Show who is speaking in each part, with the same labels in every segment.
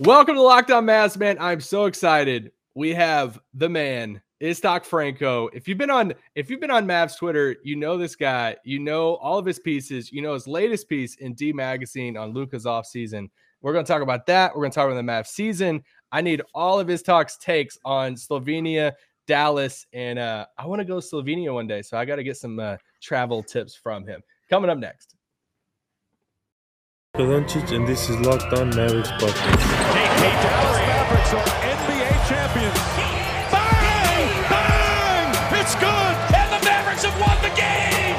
Speaker 1: Welcome to Locked On Mavs, man. I'm so excited. We have the man, Iztok Franko. If you've been on if you've been on Mavs Twitter, you know this guy. You know all of his pieces. You know his latest piece in D Magazine on Luka's offseason. We're going to talk about that. We're going to talk about the Mavs season. I need all of Iztok's takes on Slovenia, Dallas, and uh, I want to go Slovenia one day. So I got to get some uh, travel tips from him. Coming up next.
Speaker 2: Doncic, and this is Locked On Mavericks podcast.
Speaker 3: Hey, Dallas Mavericks are NBA champions. Bang! Bang! It's good! And the Mavericks have won the game!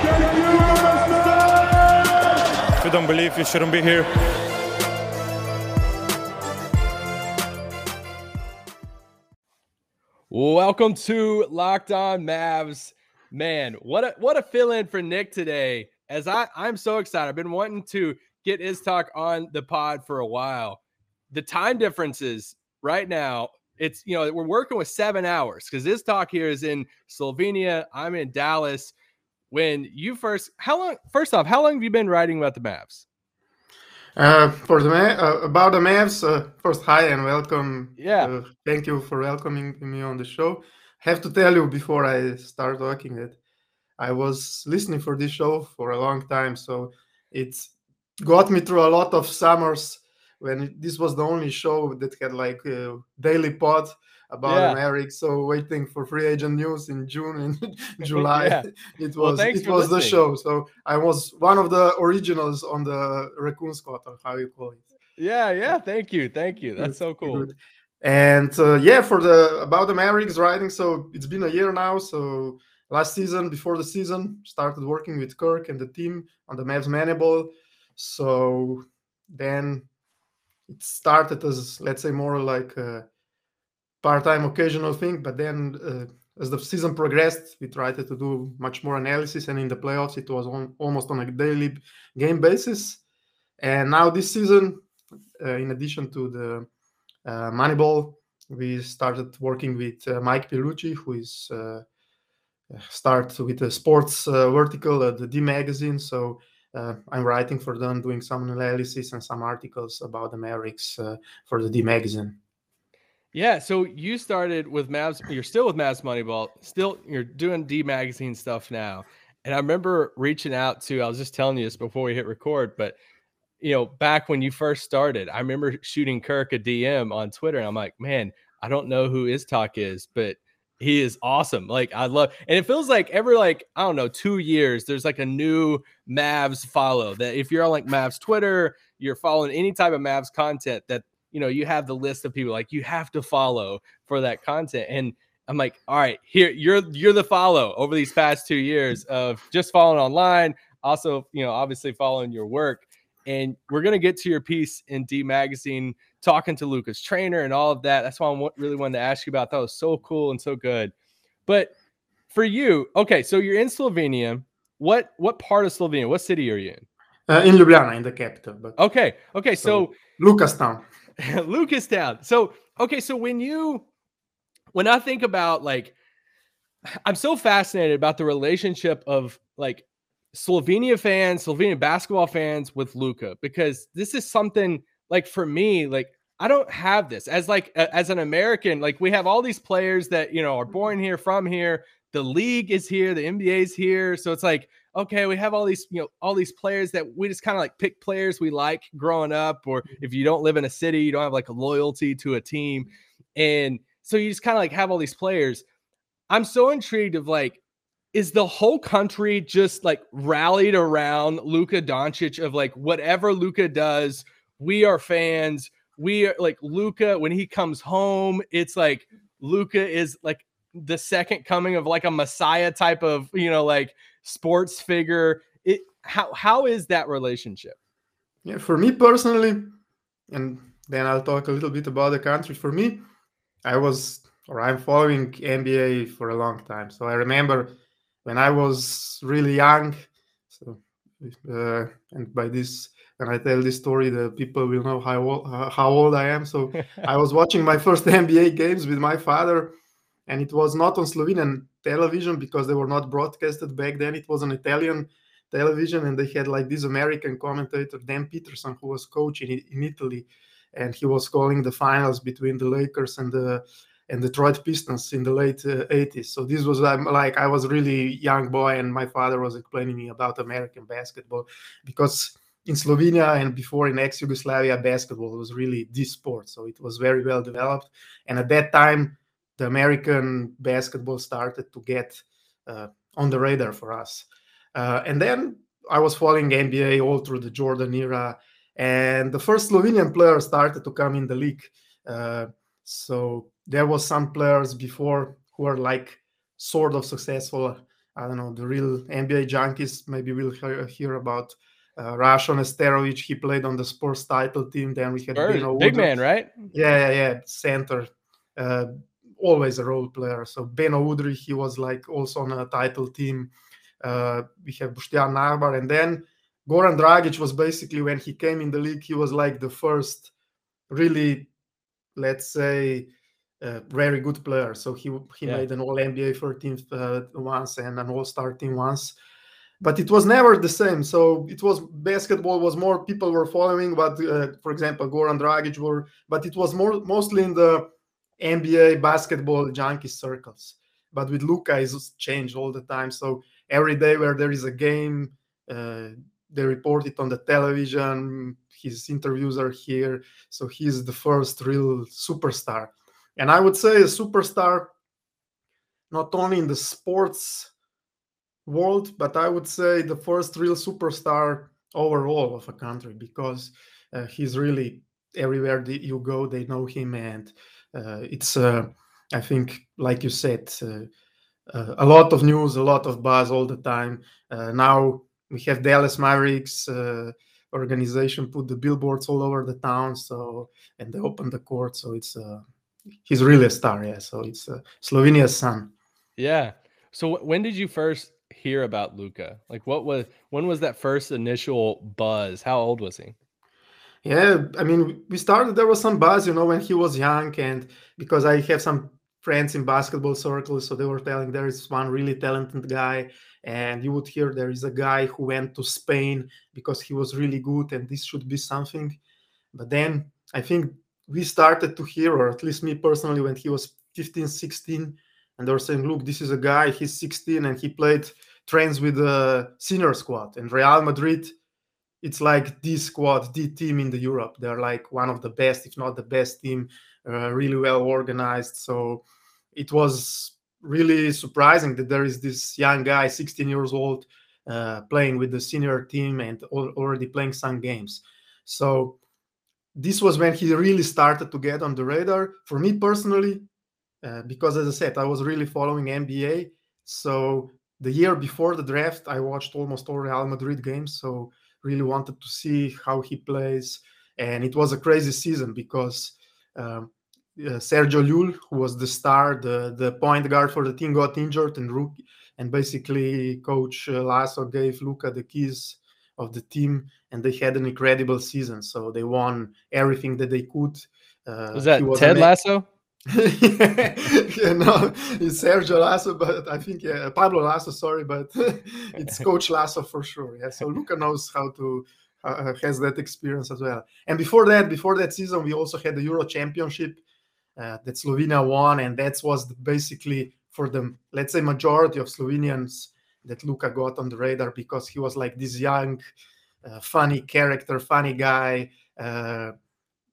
Speaker 2: If you don't believe, you shouldn't be here.
Speaker 1: Welcome to Locked On Mavs. Man, what a what a fill in for Nick today. As I I'm so excited. I've been wanting to get talk on the pod for a while. The time differences right now, it's you know, we're working with seven hours because Iztok here is in Slovenia. I'm in Dallas. When you first, how long? First off, how long have you been writing about the Mavs?
Speaker 4: Uh, for the uh, about the Mavs, uh, first hi and welcome.
Speaker 1: Yeah,
Speaker 4: uh, thank you for welcoming me on the show. I have to tell you before I start talking that I was listening for this show for a long time, so it's got me through a lot of summers when this was the only show that had like a daily pod about
Speaker 1: Yeah.
Speaker 4: America. So waiting for free agent news in June and July,
Speaker 1: Yeah.
Speaker 4: it was
Speaker 1: thanks
Speaker 4: it was the show. So I was one of the originals on the raccoon squad or how you call it.
Speaker 1: yeah, yeah. Thank you, thank you. That's so cool.
Speaker 4: good. And uh, yeah, for the about the Mavericks writing, so it's been a year now. So last season, before the season, started working with Kirk and the team on the Mavs Moneyball. So then it started as let's say more like a part-time occasional thing, but then uh, as the season progressed, we tried to do much more analysis, and in the playoffs, it was on, almost on a daily game basis. And now this season, uh, in addition to the uh, Moneyball, we started working with uh, Mike Piellucci, who is uh, start with a sports uh, vertical at the D magazine. So uh, I'm writing for them, doing some analysis and some articles about the Mavericks uh, for the D magazine.
Speaker 1: Yeah, so you started with Mavs. You're still with Mavs Moneyball. Still, you're doing D magazine stuff now. And I remember reaching out to. I was just telling you this before we hit record, but you know, back when you first started, I remember shooting Kirk a DM on Twitter, and I'm like, man, I don't know who Iztok is, but he is awesome. Like I love, and it feels like every like I don't know two years, there's like a new Mavs follow. That if you're on like Mavs Twitter, you're following any type of Mavs content that you know you have the list of people like you have to follow for that content and i'm like all right here you're you're the follow over these past two years of just following online also you know obviously following your work and we're to get to your piece in d magazine talking to lucas trainer and all of that that's why i really wanted to ask you about that was so cool and so good but for you okay so you're in slovenia what what part of slovenia what city are you in
Speaker 4: Uh, in Ljubljana, in the capital, but
Speaker 1: okay okay so
Speaker 4: Lucastown.
Speaker 1: Lucas Town. Lucas Town. So, okay, so when you when I think about like I'm so fascinated about the relationship of like Slovenia fans, Slovenia basketball fans with Luka because this is something like for me, like I don't have this as like as an American, like we have all these players that you know are mm-hmm. born here from here. The league is here, the NBA's here, so it's like okay, we have all these, you know, all these players that we just kind of like pick players we like growing up, or mm-hmm. if you don't live in a city, you don't have like a loyalty to a team. Mm-hmm. And so you just kind of like have all these players. I'm so intrigued of like, is the whole country just like rallied around Luka Doncic of like whatever Luka does, we are fans. We are like Luka when he comes home, it's like Luka is like the second coming of like a messiah type of, you know, like sports figure. It how how is that relationship?
Speaker 4: Yeah, for me personally, and then I'll talk a little bit about the country. For me, I was or I'm following NBA for a long time. So I remember when I was really young. So, uh, and by this, when I tell this story, the people will know how old, how old I am. So I was watching my first NBA games with my father, and it was not on Slovenian television because they were not broadcasted back then. It was on Italian television, and they had like this American commentator, Dan Peterson, who was coaching in, in Italy. and he was calling the finals between the Lakers and the and Detroit Pistons in the late uh, 80s. So this was um, like I was really young boy, and my father was explaining me about American basketball because in Slovenia and before in ex-Yugoslavia, basketball was really this sport. So it was very well developed, and at that time, the American basketball started to get uh, on the radar for us. Uh, and then I was following NBA all through the Jordan era, and the first Slovenian player started to come in the league. Uh, so there was some players before who are like sort of successful. I don't know the real NBA junkies. Maybe we'll hear, hear about uh, Rasho Nesterovic. He played on the Spurs title team. Then we had
Speaker 1: Beno big man, right?
Speaker 4: Yeah, yeah, yeah. Center, uh, always a role player. So Beno Udrih, he was like also on a title team. Uh, we have Boštjan Nachbar, and then Goran Dragic was basically when he came in the league, he was like the first really, let's say, uh, very good player. So he he yeah. made an All NBA 13th uh, once and an All Star team once, but it was never the same. So it was basketball was more people were following, but uh, for example, Goran Dragic were, but it was more mostly in the NBA basketball junkie circles. But with Luka, it's changed all the time. So every day where there is a game, uh, they report it on the television. His interviews are here. So he's the first real superstar and I would say a superstar, not only in the sports world, but I would say the first real superstar overall of a country because uh, he's really everywhere you go, they know him, and uh, it's uh, I think, like you said, uh, uh, a lot of news, a lot of buzz all the time. Now we have Dallas Mavericks organization put the billboards all over the town, so and they open the court, so it's he's really a star. Yeah, so it's Slovenia's son.
Speaker 1: Yeah. So when did you first hear about Luka? Like, what was when was that first initial buzz? How old was he?
Speaker 4: Yeah, I mean, we started. There was some buzz, you know, when he was young, and because I have some friends in basketball circles, so they were telling there is one really talented guy, and you would hear there is a guy who went to Spain because he was really good, and this should be something. But then I think we started to hear, or at least me personally, when he was 15, 16, and they were saying, look, this is a guy, he's 16 and he played trains with the senior squad. And Real Madrid, it's like the squad, the team in the Europe. They're like one of the best, if not the best team, uh, really well organized. So it was really surprising that there is this young guy, 16 years old, uh, playing with the senior team and already playing some games. So this was when he really started to get on the radar. For me personally, uh, because as I said, I was really following NBA. So the year before the draft, I watched almost all Real Madrid games. So really wanted to see how he plays. And it was a crazy season because um, uh, Sergio Llull, who was the star, the, the point guard for the team, got injured and rookie, and basically Coach uh, Laso gave Luka the keys of the team, and they had an incredible season. So they won everything that they could.
Speaker 1: Uh, was that was Ted Lasso?
Speaker 4: yeah, no, it's Sergio Lasso, but I think Pablo Laso. Sorry, but it's Coach Lasso for sure. Yeah, so Luka knows how to uh, has that experience as well. And before that, before that season, we also had the Euro Championship uh, that Slovenia won, and that was basically for the let's say majority of Slovenians that Luka got on the radar because he was like this young, uh, funny character, funny guy uh,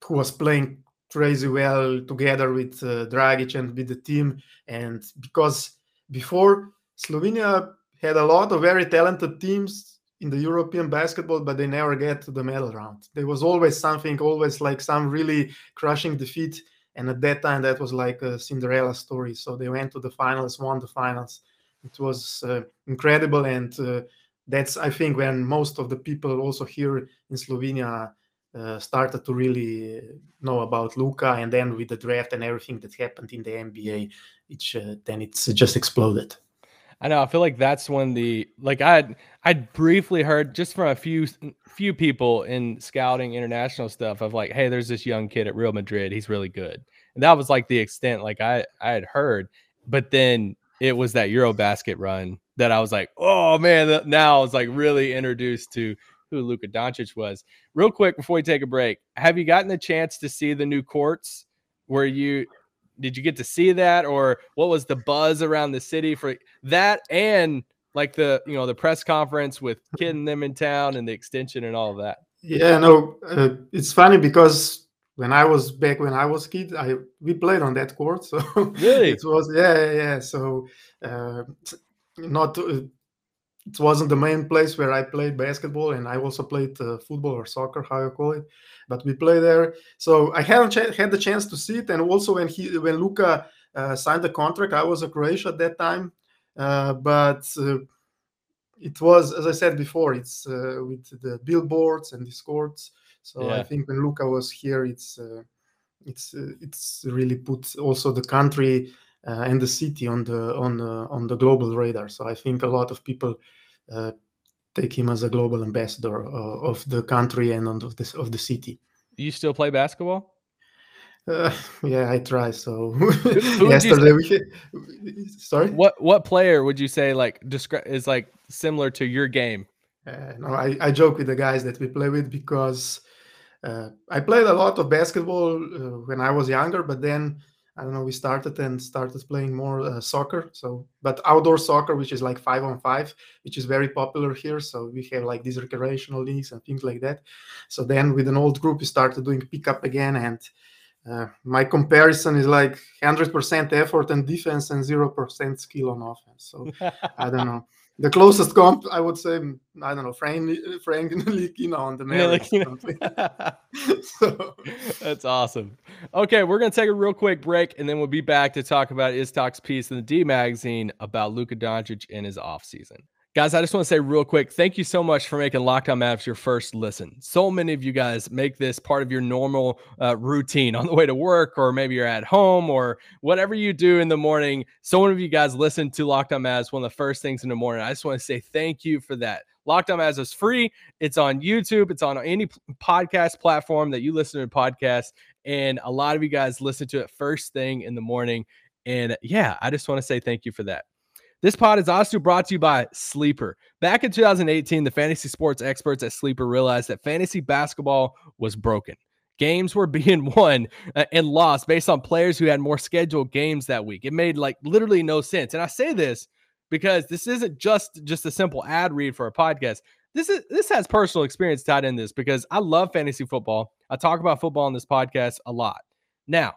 Speaker 4: who was playing crazy well together with uh, Dragic and with the team. And because before Slovenia had a lot of very talented teams in the European basketball, but they never get to the medal round. There was always something, always like some really crushing defeat. And at that time, that was like a Cinderella story. So they went to the finals, won the finals, it was uh, incredible and uh, that's i think when most of the people also here in slovenia uh, started to really know about Luka, and then with the draft and everything that happened in the nba it's uh, then it's just exploded.
Speaker 1: I know i feel like that's when the like i i briefly heard just from a few few people in scouting international stuff of like hey there's this young kid at real madrid he's really good. And that was like the extent like i i had heard but then it was that Eurobasket run that I was like, oh man, now I was like really introduced to who Luka Doncic was. Real quick before we take a break, have you gotten the chance to see the new courts? Where you did you get to see that, or what was the buzz around the city for that and like the you know the press conference with Kidd and them in town and the extension and all of that?
Speaker 4: Yeah, no, uh, it's funny because when I was back when I was kid, I we played on that court. So
Speaker 1: really,
Speaker 4: it was yeah, yeah. yeah. So uh, not uh, it wasn't the main place where I played basketball, and I also played uh, football or soccer, how you call it. But we play there, so I haven't had the chance to see it. And also when he when Luka uh, signed the contract, I was a Croatia at that time, uh, but uh, it was as I said before, it's uh, with the billboards and the courts. So
Speaker 1: Yeah.
Speaker 4: I think when Luka was here, it's uh, it's uh, it's really put also the country and the city on the on the on the global radar. So I think a lot of people uh, take him as a global ambassador uh, of the country and of the of the city.
Speaker 1: you still play basketball?
Speaker 4: Uh, yeah, I try. So yesterday we sorry.
Speaker 1: What what player would you say like describe is like similar to your game?
Speaker 4: Uh, no, I, I joke with the guys that we play with because uh, I played a lot of basketball uh, when I was younger, but then I don't know, we started and started playing more uh, soccer. So, but outdoor soccer, which is like five on five, which is very popular here. So we have like these recreational leagues and things like that. So then with an old group, we started doing pickup again. And uh, my comparison is like 100% effort and defense and 0% skill on offense. So I don't know. The closest comp, I would say, mm, I don't know, Frank, Frank Ntilikina on the something. so,
Speaker 1: That's awesome. Okay, we're gonna take a real quick break, and then we'll be back to talk about Iztok's piece in the D magazine about Luka Doncic in his offseason. Guys, I just want to say real quick, thank you so much for making Locked On Mavs your first listen. So many of you guys make this part of your normal uh, routine on the way to work, or maybe you're at home, or whatever you do in the morning. So many of you guys listen to Locked On Mavs one of the first things in the morning. I just want to say thank you for that. Locked On Mavs is free. It's on YouTube. It's on any podcast platform that you listen to podcasts. And a lot of you guys listen to it first thing in the morning. And yeah, I just want to say thank you for that. This pod is also brought to you by Sleeper. Back in 2018, the fantasy sports experts at Sleeper realized that fantasy basketball was broken. Games were being won uh, and lost based on players who had more scheduled games that week. It made like literally no sense. And I say this because this isn't just just a simple ad read for a podcast. This is this has personal experience tied in this because I love fantasy football. I talk about football on this podcast a lot. Now,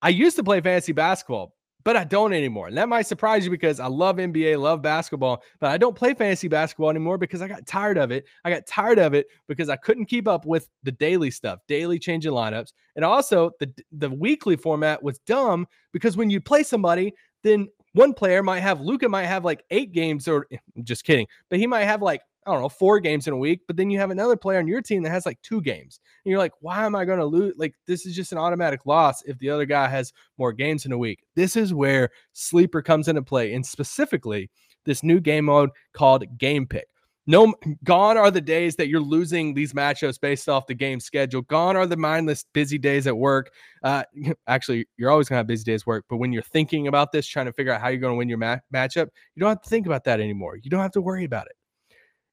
Speaker 1: I used to play fantasy basketball, but I don't anymore. And that might surprise you because I love NBA, love basketball, but I don't play fantasy basketball anymore because I got tired of it. I got tired of it because I couldn't keep up with the daily stuff, daily changing lineups. And also the the weekly format was dumb because when you play somebody, then one player might have Luka might have like eight games or eh, just kidding, but he might have like I don't know, four games in a week, but then you have another player on your team that has like two games. And you're like, why am I going to lose? Like, this is just an automatic loss if the other guy has more games in a week. This is where Sleeper comes into play. And specifically, this new game mode called Game Pick. No, gone are the days that you're losing these matchups based off the game schedule. Gone are the mindless busy days at work. Uh, actually, you're always gonna have busy days at work, but when you're thinking about this, trying to figure out how you're to win your ma- matchup, you don't have to think about that anymore. You don't have to worry about it.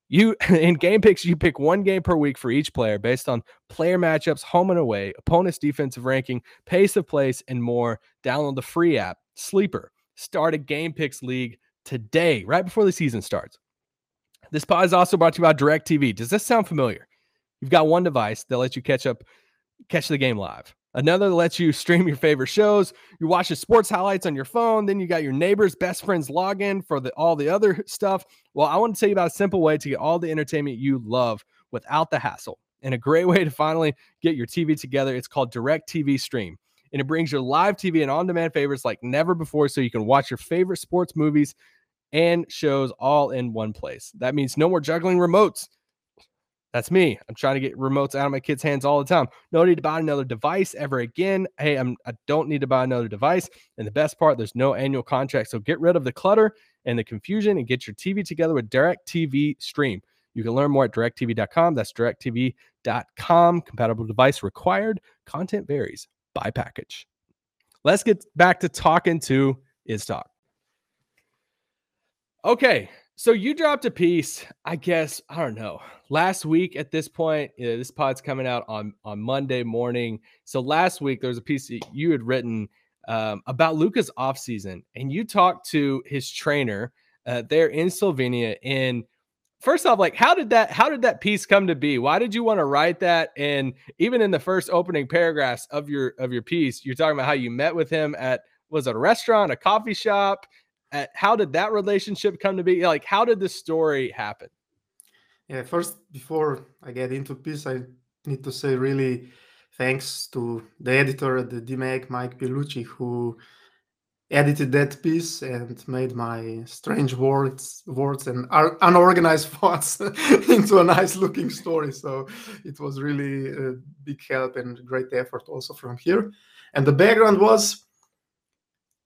Speaker 1: You in game picks, you pick one game per week for each player based on player matchups, home and away, opponent's defensive ranking, pace of place, and more. Download the free app, Sleeper. Start a game picks league today, right before the season starts. This pod is also brought to you by DirecTV. Does this sound familiar? You've got one device that lets you catch up, catch the game live. Another that lets you stream your favorite shows. You watch the sports highlights on your phone. Then you got your neighbor's best friend's login for the, all the other stuff. Well, I want to tell you about a simple way to get all the entertainment you love without the hassle. And a great way to finally get your TV together. It's called DirecTV Stream. And it brings your live TV and on demand favorites like never before so you can watch your favorite sports movies and shows all in one place. That means no more juggling remotes. That's me. I'm trying to get remotes out of my kids' hands all the time. No need to buy another device ever again. Hey, I'm I don't need to buy another device. And the best part, there's no annual contract. So get rid of the clutter and the confusion and get your TV together with DirecTV Stream. You can learn more at directv.com. That's directv.com. Compatible device required. Content varies by package. Let's get back to talking to Iztok. Okay, So you dropped a piece, I guess, I don't know, last week at this point. You know, this pod's coming out on on Monday morning. So last week there was a piece that you had written um, about Luka's offseason, and you talked to his trainer uh, there in Slovenia. And first off, like how did that how did that piece come to be? Why did you want to write that? And even in the first opening paragraphs of your of your piece, you're talking about how you met with him at was it a restaurant, a coffee shop? At, how did that relationship come to be? Like, how did this story happen?
Speaker 4: Yeah, first, before I get into piece, I need to say really thanks to the editor at the DMAG, Mike Piellucci, who edited that piece and made my strange words words and unorganized thoughts into a nice looking story so it was really a big help and great effort also from here and the background was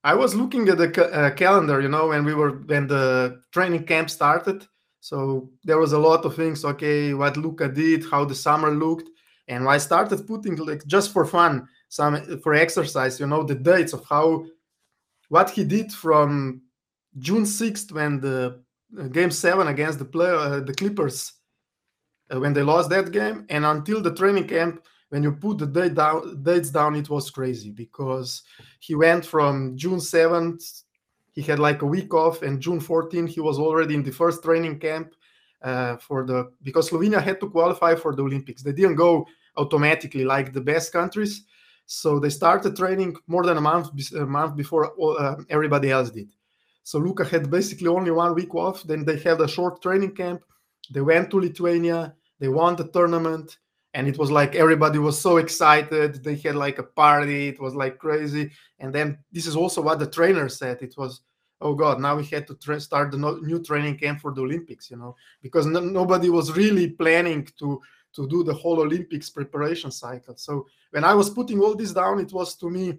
Speaker 4: I was looking at the uh, calendar, you know, when we were when the training camp started. So there was a lot of things. Okay, what Luka did, how the summer looked, and I started putting like just for fun, some for exercise, you know, the dates of how what he did from June sixth when the uh, game seven against the play uh, the Clippers uh, when they lost that game, and until the training camp when you put the date down, dates down, it was crazy because he went from June 7th, he had like a week off, and June 14th, he was already in the first training camp uh, for the because Slovenia had to qualify for the Olympics. They didn't go automatically like the best countries, so they started training more than a month a month before uh, everybody else did. So Luka had basically only one week off. Then they had a short training camp. They went to Lithuania. They won the tournament and it was like everybody was so excited they had like a party it was like crazy. And then this is also what the trainer said it was oh god now we had to tra- start the no- new training camp for the olympics you know because no- nobody was really planning to to do the whole olympics preparation cycle. So when i was putting all this down it was to me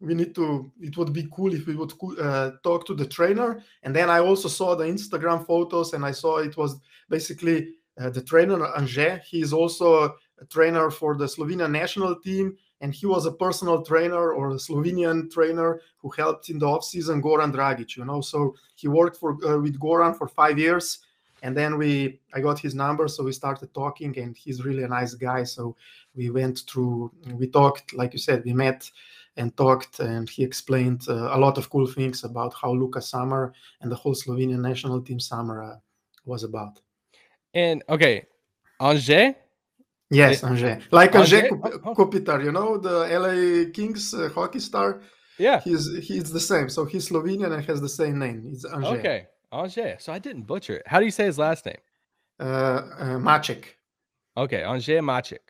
Speaker 4: we need to it would be cool if we would uh, talk to the trainer. And then i also saw the instagram photos and i saw it was basically the trainer Anže. He is also a trainer for the Slovenian national team, and he was a personal trainer or a Slovenian trainer who helped in the off season Goran Dragic. You know, so he worked for uh, with Goran for five years, and then we I got his number, so we started talking, and he's really a nice guy. So we went through, we talked, like you said, we met and talked and he explained uh, a lot of cool things about how Luka summer and the whole Slovenian national team summer uh, was about.
Speaker 1: And okay, Anže.
Speaker 4: Yes, Anže. Like Anže, Anže oh, Kopitar, you know, the LA Kings uh, hockey star.
Speaker 1: Yeah.
Speaker 4: He's he's the same. So he's Slovenian and has the same name. It's Anže.
Speaker 1: Okay. Anže. So I didn't butcher it. How do you say his last name?
Speaker 4: Uh, uh Maček.
Speaker 1: Okay, Anže Maček.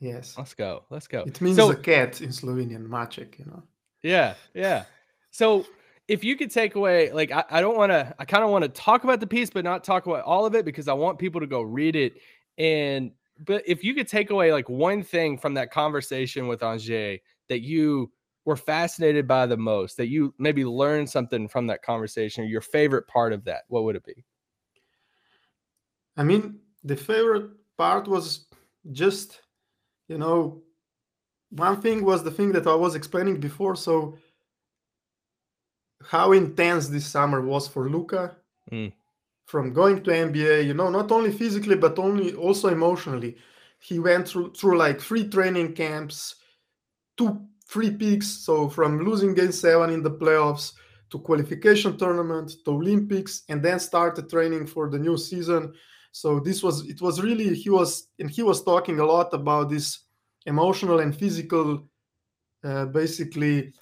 Speaker 4: Yes.
Speaker 1: Let's go. Let's go.
Speaker 4: It means so, a cat in Slovenian, Maček, you know.
Speaker 1: Yeah, yeah. So if you could take away, like, I, I don't want to, I kind of want to talk about the piece, but not talk about all of it because I want people to go read it. And, but if you could take away like one thing from that conversation with Anže that you were fascinated by the most, that you maybe learned something from that conversation, or your favorite part of that, what would it be?
Speaker 4: I mean, the favorite part was just, you know, one thing was the thing that I was explaining before. So, how intense this summer was for Luka. Mm. From going to NBA, you know, not only physically but only also emotionally. He went through through like three training camps, two free peaks. So from losing game seven in the playoffs to qualification tournament to Olympics, and then started training for the new season. So this was it was really he was and he was talking a lot about this emotional and physical, uh, basically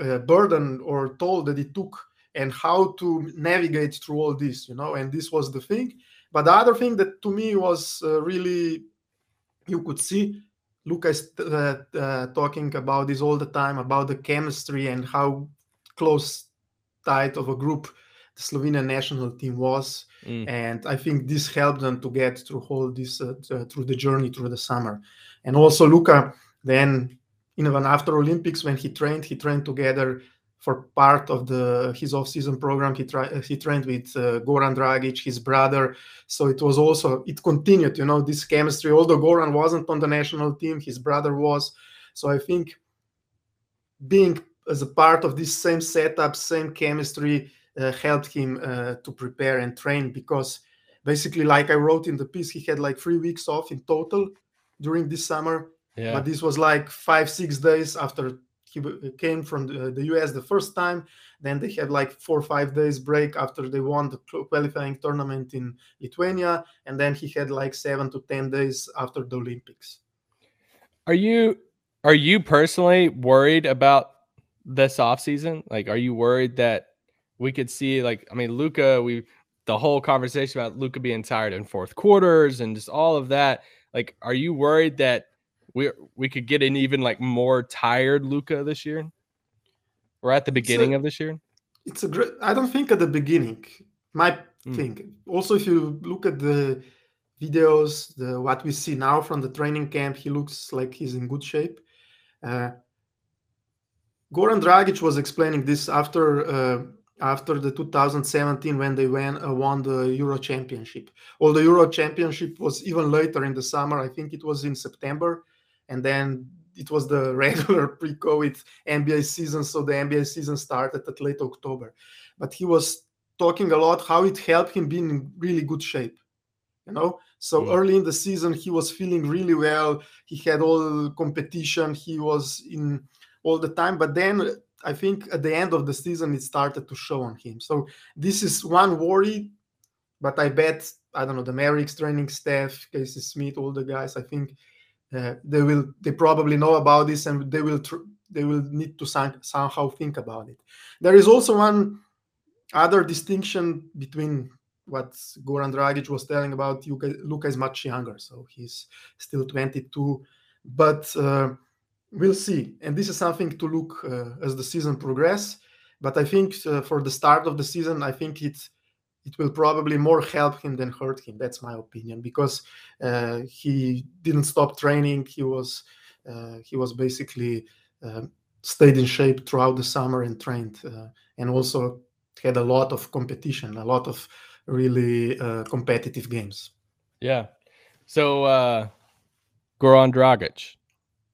Speaker 4: uh, burden or toll that it took and how to navigate through all this you know and this was the thing. But the other thing that to me was uh, really you could see lucas uh, uh, talking about this all the time about the chemistry and how close tight of a group the slovenian national team was. Mm. and i think this helped them to get through all this uh, through the journey through the summer. And also luka then even after Olympics, when he trained, he trained together for part of the his off-season program. He tried he trained with uh, Goran Dragic, his brother. So it was also it continued, you know, this chemistry. Although Goran wasn't on the national team, his brother was. So I think being as a part of this same setup, same chemistry, uh, helped him uh, to prepare and train because basically, like I wrote in the piece, he had like three weeks off in total during this summer.
Speaker 1: Yeah.
Speaker 4: But this was like five, six days after he came from the, US the first time. Then they had like four or five days break after they won the qualifying tournament in Lithuania. And then he had like seven to 10 days after the Olympics.
Speaker 1: Are you are you personally worried about this offseason? Like are you worried that we could see like I mean Luka, we the whole conversation about Luka being tired in fourth quarters and just all of that. Like are you worried that we we could get an even like more tired Luka this year? We're at the beginning of this year?
Speaker 4: It's a great, I don't think at the beginning. My
Speaker 1: Mm.
Speaker 4: thing. Also, if you look at the videos, the what we see now from the training camp, he looks like he's in good shape. Uh, Goran Dragic was explaining this after uh, after the 2017 when they won, uh, won the Euro Championship. Well, the Euro Championship was even later in the summer. I think it was in September, and then it was the regular pre-COVID NBA season. So the NBA season started at late October. But he was talking a lot how it helped him be in really good shape. You know, so
Speaker 1: Mm.
Speaker 4: early in the season he was feeling really well. He had all competition. He was in all the time. But then I think at the end of the season it started to show on him. So this is one worry. But I bet I don't know the Mavericks training staff, Casey Smith, all the guys. I think uh, they will they probably know about this and they will they will need to some, somehow think about it. There is also one other distinction between what Goran Dragic was telling about Luka, Luka is much younger, so he's still 22. But uh, we'll see, and this is something to look uh, as the season progress. But I think uh, for the start of the season, I think it it will probably more help him than hurt him. That's my opinion because uh, he didn't stop training. He was uh, he was basically um stayed in shape throughout the summer and trained, uh, and also had a lot of competition, a lot of really uh, competitive games.
Speaker 1: Yeah. So uh Goran Dragic.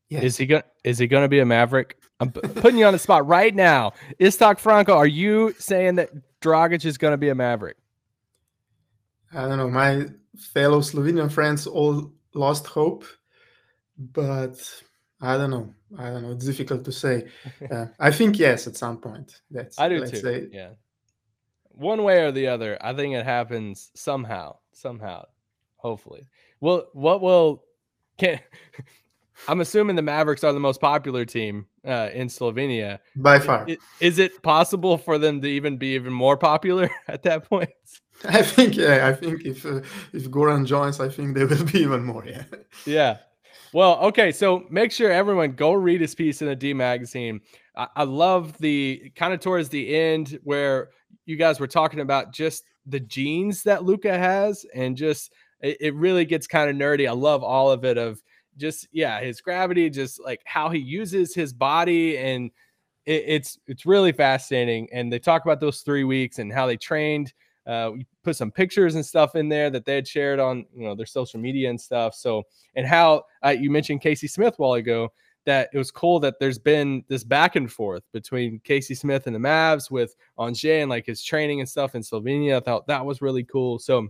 Speaker 4: Yes.
Speaker 1: Is he gonna is he gonna be a Maverick? I'm putting you on the spot right now. Iztok Franko, are you saying that Dragic is gonna be a Maverick?
Speaker 4: I don't know. My fellow Slovenian friends all lost hope, but I don't know. I don't know. It's difficult to say. Uh, I think yes, at some point. That's
Speaker 1: I do too.
Speaker 4: say
Speaker 1: Yeah. One way or the other, I think it happens somehow. Somehow. Hopefully. Well, what will can I'm assuming the Mavericks are the most popular team uh, in Slovenia.
Speaker 4: by far.
Speaker 1: I- Is it possible for them to even be even more popular at that point?
Speaker 4: I think yeah. I think if uh, if Goran joins, I think there will be even more. Yeah.
Speaker 1: Yeah. Well, okay. So make sure everyone go read his piece in the D magazine. I, I love the kind of towards the end where you guys were talking about just the genes that Luka has, and just it, it really gets kind of nerdy. I love all of it. Of just yeah, his gravity, just like how he uses his body, and it, it's it's really fascinating. And they talk about those three weeks and how they trained. Uh, we put some pictures and stuff in there that they had shared on you know their social media and stuff. So and how uh, you mentioned Casey Smith while ago that it was cool that there's been this back and forth between Casey Smith and the Mavs with Anže's and like his training and stuff in Slovenia. I thought that was really cool. So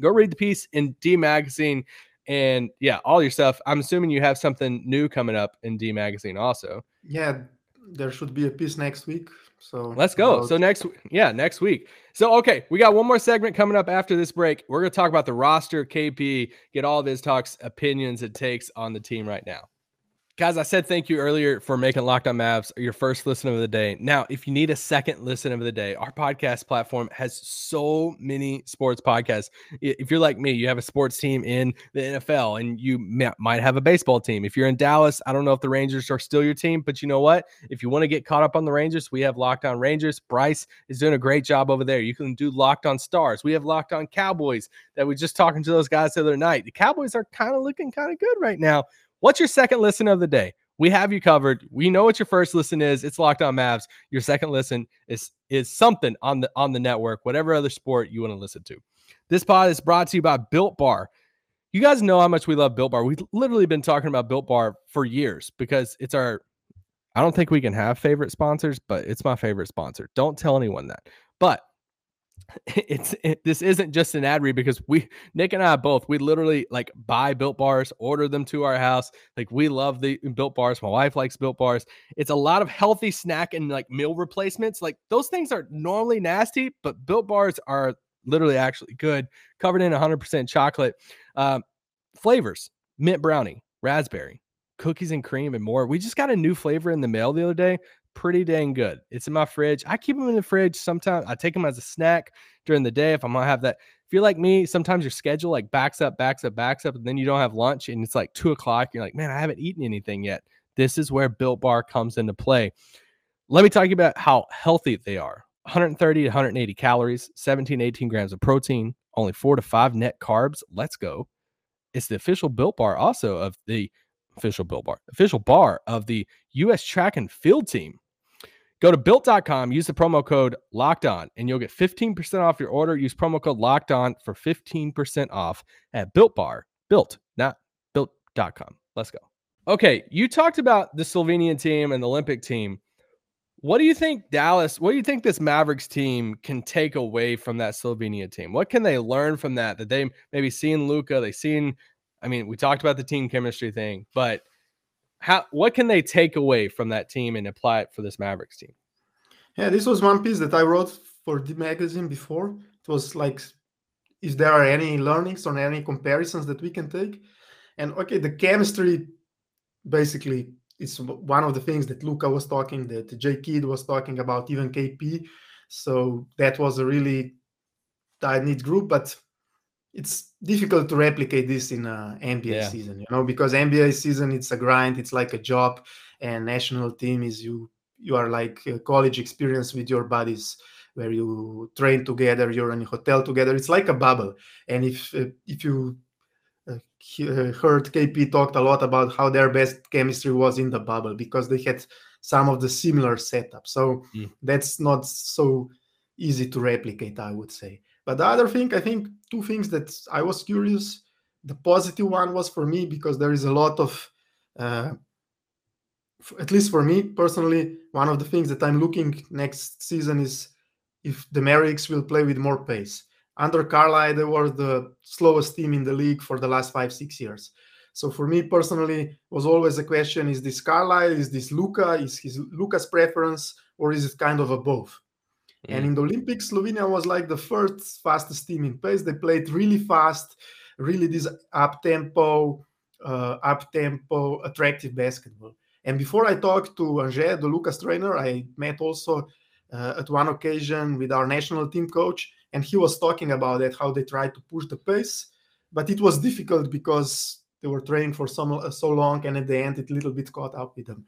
Speaker 1: go read the piece in D Magazine and yeah, all your stuff. I'm assuming you have something new coming up in D Magazine also.
Speaker 4: Yeah. There should be a piece next week. So
Speaker 1: Let's go.
Speaker 4: about-
Speaker 1: So next, yeah, next week. So okay, we got one more segment coming up after this break. We're gonna talk about the roster, KP, get all of Iztok's, opinions, and takes on the team right now. Guys, I said thank you earlier for making Locked On Mavs your first listen of the day. Now, if you need a second listen of the day, our podcast platform has so many sports podcasts. If you're like me, you have a sports team in the NFL and you might have a baseball team. If you're in Dallas, I don't know if the Rangers are still your team, but you know what? If you want to get caught up on the Rangers, we have Locked On Rangers. Bryce is doing a great job over there. You can do Locked On Stars. We have Locked On Cowboys that we just talking to those guys the other night. The Cowboys are kind of looking kind of good right now. What's your second listen of the day? We have you covered. We know what your first listen is. It's Locked On Mavs. Your second listen is is something on the on the network, whatever other sport you want to listen to. This pod is brought to you by Built Bar. You guys know how much we love Built Bar. We've literally been talking about Built Bar for years because it's our I don't think we can have favorite sponsors, but it's my favorite sponsor. Don't tell anyone that. But it's it, this isn't just an ad read because we Nick and I both we literally like buy built bars, order them to our house. Like we love the built bars. My wife likes built bars. It's a lot of healthy snack and like meal replacements. Like those things are normally nasty, but built bars are literally actually good, covered in 100% chocolate. Um, flavors: mint brownie, raspberry, cookies and cream, and more. We just got a new flavor in the mail the other day pretty dang good. It's in my fridge. I keep them in the fridge sometimes. I take them as a snack during the day if I'm gonna have that. If you're like me, sometimes your schedule like backs up, backs up, backs up, and then you don't have lunch, and it's like two o'clock. You're like, man, I haven't eaten anything yet. This is where Built Bar comes into play. Let me talk about how healthy they are. 130 to 180 calories, 17, 18 grams of protein, only four to five net carbs. Let's go. It's the official Built Bar also of the official Built Bar, official bar of the U.S. track and field team. Go to built.com, use the promo code locked on, and you'll get 15% off your order. Use promo code locked on for 15% off at built bar. Built, not built.com. Let's go. Okay, you talked about the Slovenian team and the Olympic team. What do you think Dallas, what do you think this Mavericks team can take away from that Slovenia team? What can they learn from that that they maybe seen Luka, they seen I mean, we talked about the team chemistry thing, but how what can they take away from that team and apply it for this Mavericks team?
Speaker 4: Yeah, this was one piece that I wrote for the magazine before. It was like, is there any learnings or any comparisons that we can take? And okay, the chemistry basically is one of the things that Luka was talking, that J Kidd was talking about, even KP. So that was a really tight knit group, but it's difficult to replicate this in a NBA yeah. season, you know, because NBA season it's a grind, it's like a job, and national team is you you are like a college experience with your buddies where you train together, you're in a hotel together. It's like a bubble, and if uh, if you uh, uh heard KP talked a lot about how their best chemistry was in the bubble because they had some of the similar setup. So mm. that's not so easy to replicate, I would say. But the other thing, I think two things that I was curious. The positive one was for me because there is a lot of, uh, at least for me personally, one of the things that I'm looking next season is if the Mavericks will play with more pace. Under Carlisle, they were the slowest team in the league for the last five, six years. So for me personally, was always a question: Is this Carlisle? Is this Luka? Is his Luka's preference, or is it kind of a both? And in the Olympics, Slovenia was like the first fastest team in pace. They played really fast, really this up tempo, uh, up tempo, attractive basketball. And before I talked to Anže, the Luka's trainer, I met also uh, at one occasion with our national team coach, and he was talking about that how they tried to push the pace, but it was difficult because they were training for so, so long, and at the end, it a little bit caught up with them.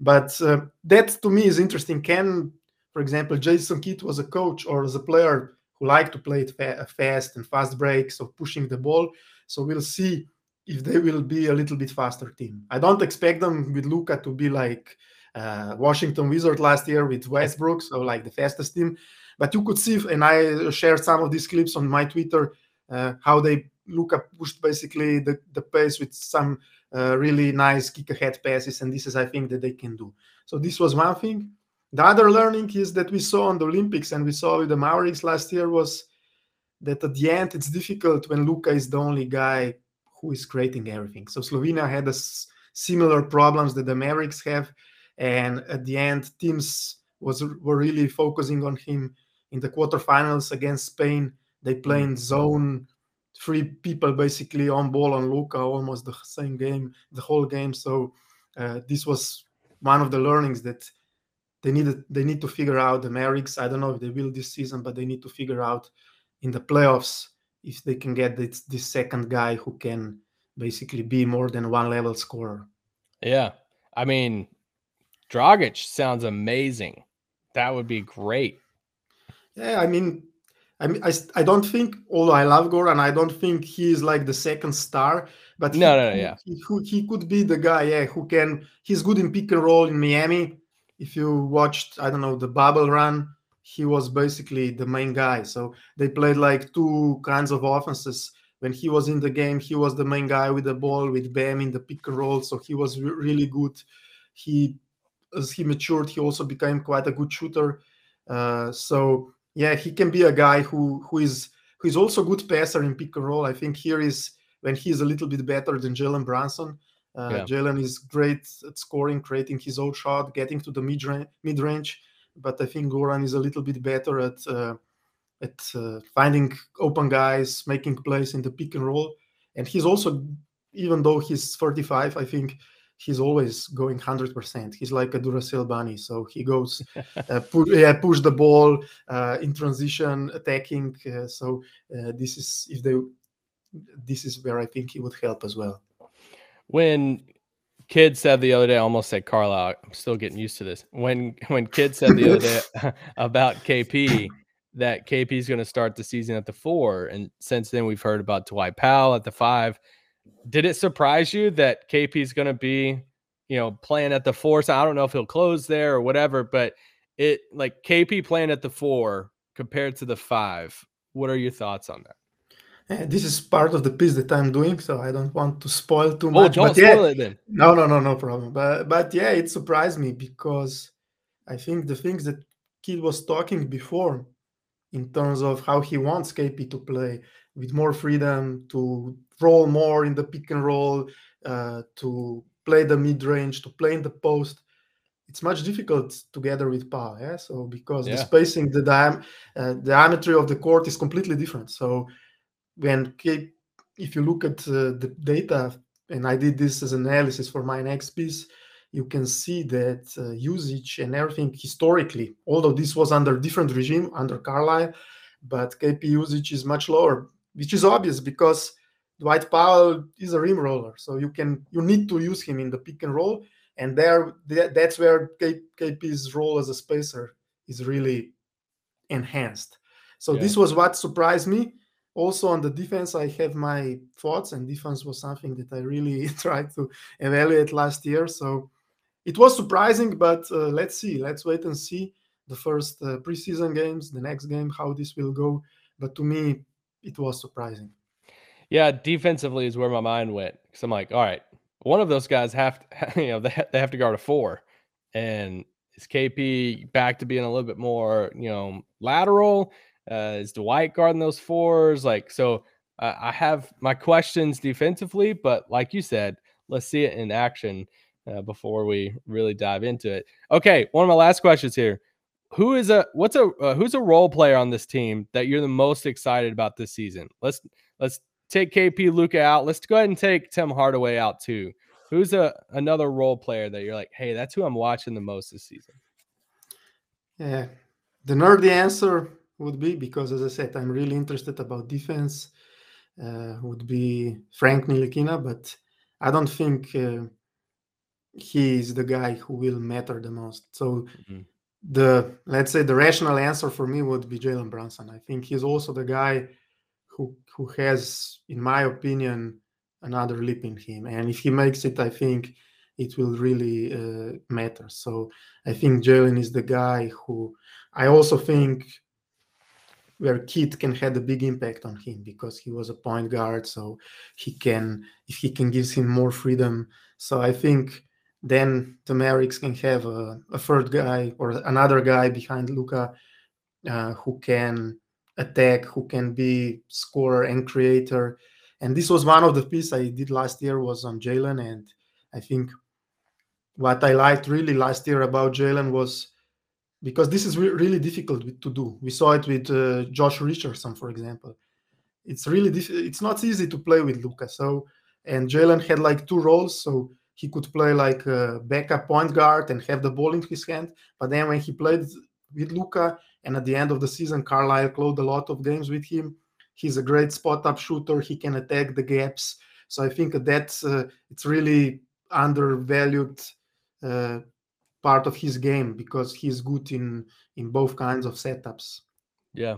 Speaker 4: But uh, that to me is interesting. Can for example, Jason Kidd was a coach or as a player who liked to play it fa- fast and fast breaks of pushing the ball. So we'll see if they will be a little bit faster team. I don't expect them with Luka to be like uh, Washington Wizard last year with Westbrook, so like the fastest team. But you could see, and I shared some of these clips on my Twitter, uh, how they Luka pushed basically the, the pace with some uh, really nice kick ahead passes, and this is I think that they can do. So this was one thing. The other learning is that we saw on the Olympics and we saw with the Mavericks last year was that at the end it's difficult when Luka is the only guy who is creating everything. So Slovenia had a similar problems that the Mavericks have, and at the end teams was were really focusing on him in the quarterfinals against Spain. They played zone three people basically on ball on Luka almost the same game, the whole game. So uh, this was one of the learnings that they need they need to figure out the Mavericks. I don't know if they will this season, but they need to figure out in the playoffs if they can get this, this second guy who can basically be more than one level scorer.
Speaker 1: Yeah, I mean, Dragic sounds amazing. That would be great.
Speaker 4: Yeah, I mean, I mean, I, I don't think, although I love Goran, I don't think he is like the second star. But
Speaker 1: no,
Speaker 4: he,
Speaker 1: no, no, yeah,
Speaker 4: he, he, he could be the guy, yeah, who can. He's good in pick and roll in Miami if you watched, I don't know, the bubble run, he was basically the main guy. So they played like two kinds of offenses. When he was in the game, he was the main guy with the ball, with Bam in the pick and roll. So he was re- really good. He, as he matured, he also became quite a good shooter. Uh, so yeah, he can be a guy who who is who is also good passer in pick and roll. I think here is when he's a little bit better than Jalen Brunson. Uh,
Speaker 1: Yeah.
Speaker 4: Jalen is great at scoring, creating his own shot, getting to the mid range, mid range. But I think Goran is a little bit better at uh, at uh, finding open guys, making plays in the pick and roll. And he's also, even though he's 35, I think he's always going 100%. He's like a Duracell bunny. So he goes, uh, pu- yeah, push the ball uh, in transition, attacking. Uh, so uh, this is if they, this is where I think he would help as well.
Speaker 1: When Kidd said the other day, I almost said Carlisle. I'm still getting used to this. When when Kidd said the other day about KP that KP is going to start the season at the four, and since then we've heard about Dwight Powell at the five. Did it surprise you that KP is going to be, you know, playing at the four? So I don't know if he'll close there or whatever, but it like KP playing at the four compared to the five. What are your thoughts on that?
Speaker 4: Uh, this is part of the piece that I'm doing, so I don't want to spoil too
Speaker 1: Oh,
Speaker 4: much.
Speaker 1: don't
Speaker 4: but yeah,
Speaker 1: spoil it then.
Speaker 4: No, no, no, no problem. But but yeah, it surprised me because I think the things that Kidd was talking before, in terms of how he wants KP to play with more freedom, to roll more in the pick and roll, uh, to play the mid range, to play in the post. It's much difficult together with Powell, yeah. So because the spacing, the diam- uh, diameter of the court is completely different. So when K- if you look at uh, the data and I did this as an analysis for my next piece, you can see that uh, usage and everything historically, although this was under different regime under Carlisle, but KP usage is much lower, which is obvious because Dwight Powell is a rim roller, so you can you need to use him in the pick and roll, and there that's where K, KP's role as a spacer is really enhanced. So
Speaker 1: Yeah.
Speaker 4: this was what surprised me also on the defense i have my thoughts and defense was something that i really tried to evaluate last year. So it was surprising but uh, let's see. Let's wait and see the first uh, preseason games the next game how this will go. But to me it was surprising.
Speaker 1: Yeah, defensively is where my mind went because I'm like, all right, one of those guys have to, you know, they, they have to guard a four, and is KP back to being a little bit more, you know, lateral? Uh, is Dwight guarding those fours? Like, so uh, I have my questions defensively, but like you said, let's see it in action uh, before we really dive into it. Okay, one of my last questions here: Who is a what's a uh, who's a role player on this team that you're the most excited about this season? Let's let's take KP Luka out. Let's go ahead and take Tim Hardaway out too. Who's a another role player that you're like, hey, that's who I'm watching the most this season?
Speaker 4: yeah the nerdy answer would be because as i said i'm really interested about defense uh, would be Frank Ntilikina but i don't think uh, he is the guy who will matter the most so
Speaker 1: Mhm.
Speaker 4: the let's say the rational answer for me would be Jalen Brunson. I think he's also the guy who who has, in my opinion, another leap in him. And if he makes it, I think it will really uh, matter. So I think Jalen is the guy who I also think where Kidd can have a big impact on him because he was a point guard, so he can if he can gives him more freedom. So I think then the Mavericks can have a, a third guy or another guy behind Luka uh, who can attack, who can be scorer and creator. And this was one of the pieces I did last year was on Jalen, and I think what I liked really last year about Jalen was because this is re- really difficult to do. We saw it with uh, Josh Richardson, for example. It's really it's not easy to play with Luka. So and Jalen had like two roles, so he could play like a backup point guard and have the ball in his hand. But then when he played with Luka, and at the end of the season, Carlisle closed a lot of games with him. He's a great spot up shooter. He can attack the gaps. So I think that's uh, it's really undervalued uh, part of his game because he's good in in both kinds of setups.
Speaker 1: Yeah.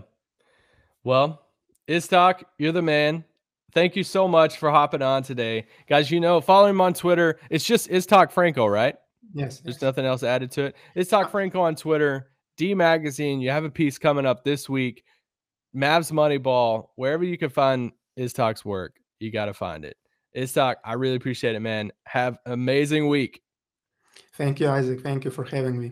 Speaker 1: Well, Iztok, you're the man. Thank you so much for hopping on today. Guys, you know, follow him on Twitter. It's just Iztok Franko, right?
Speaker 4: Yes.
Speaker 1: There's
Speaker 4: yes.
Speaker 1: nothing else added to it. Iztok Franko on Twitter, D Magazine. You have a piece coming up this week. Mavs Moneyball, wherever you can find Iztok's work, you got to find it. Iztok, I really appreciate it, man. Have an amazing week.
Speaker 4: Thank you, Isaac. Thank you for having me.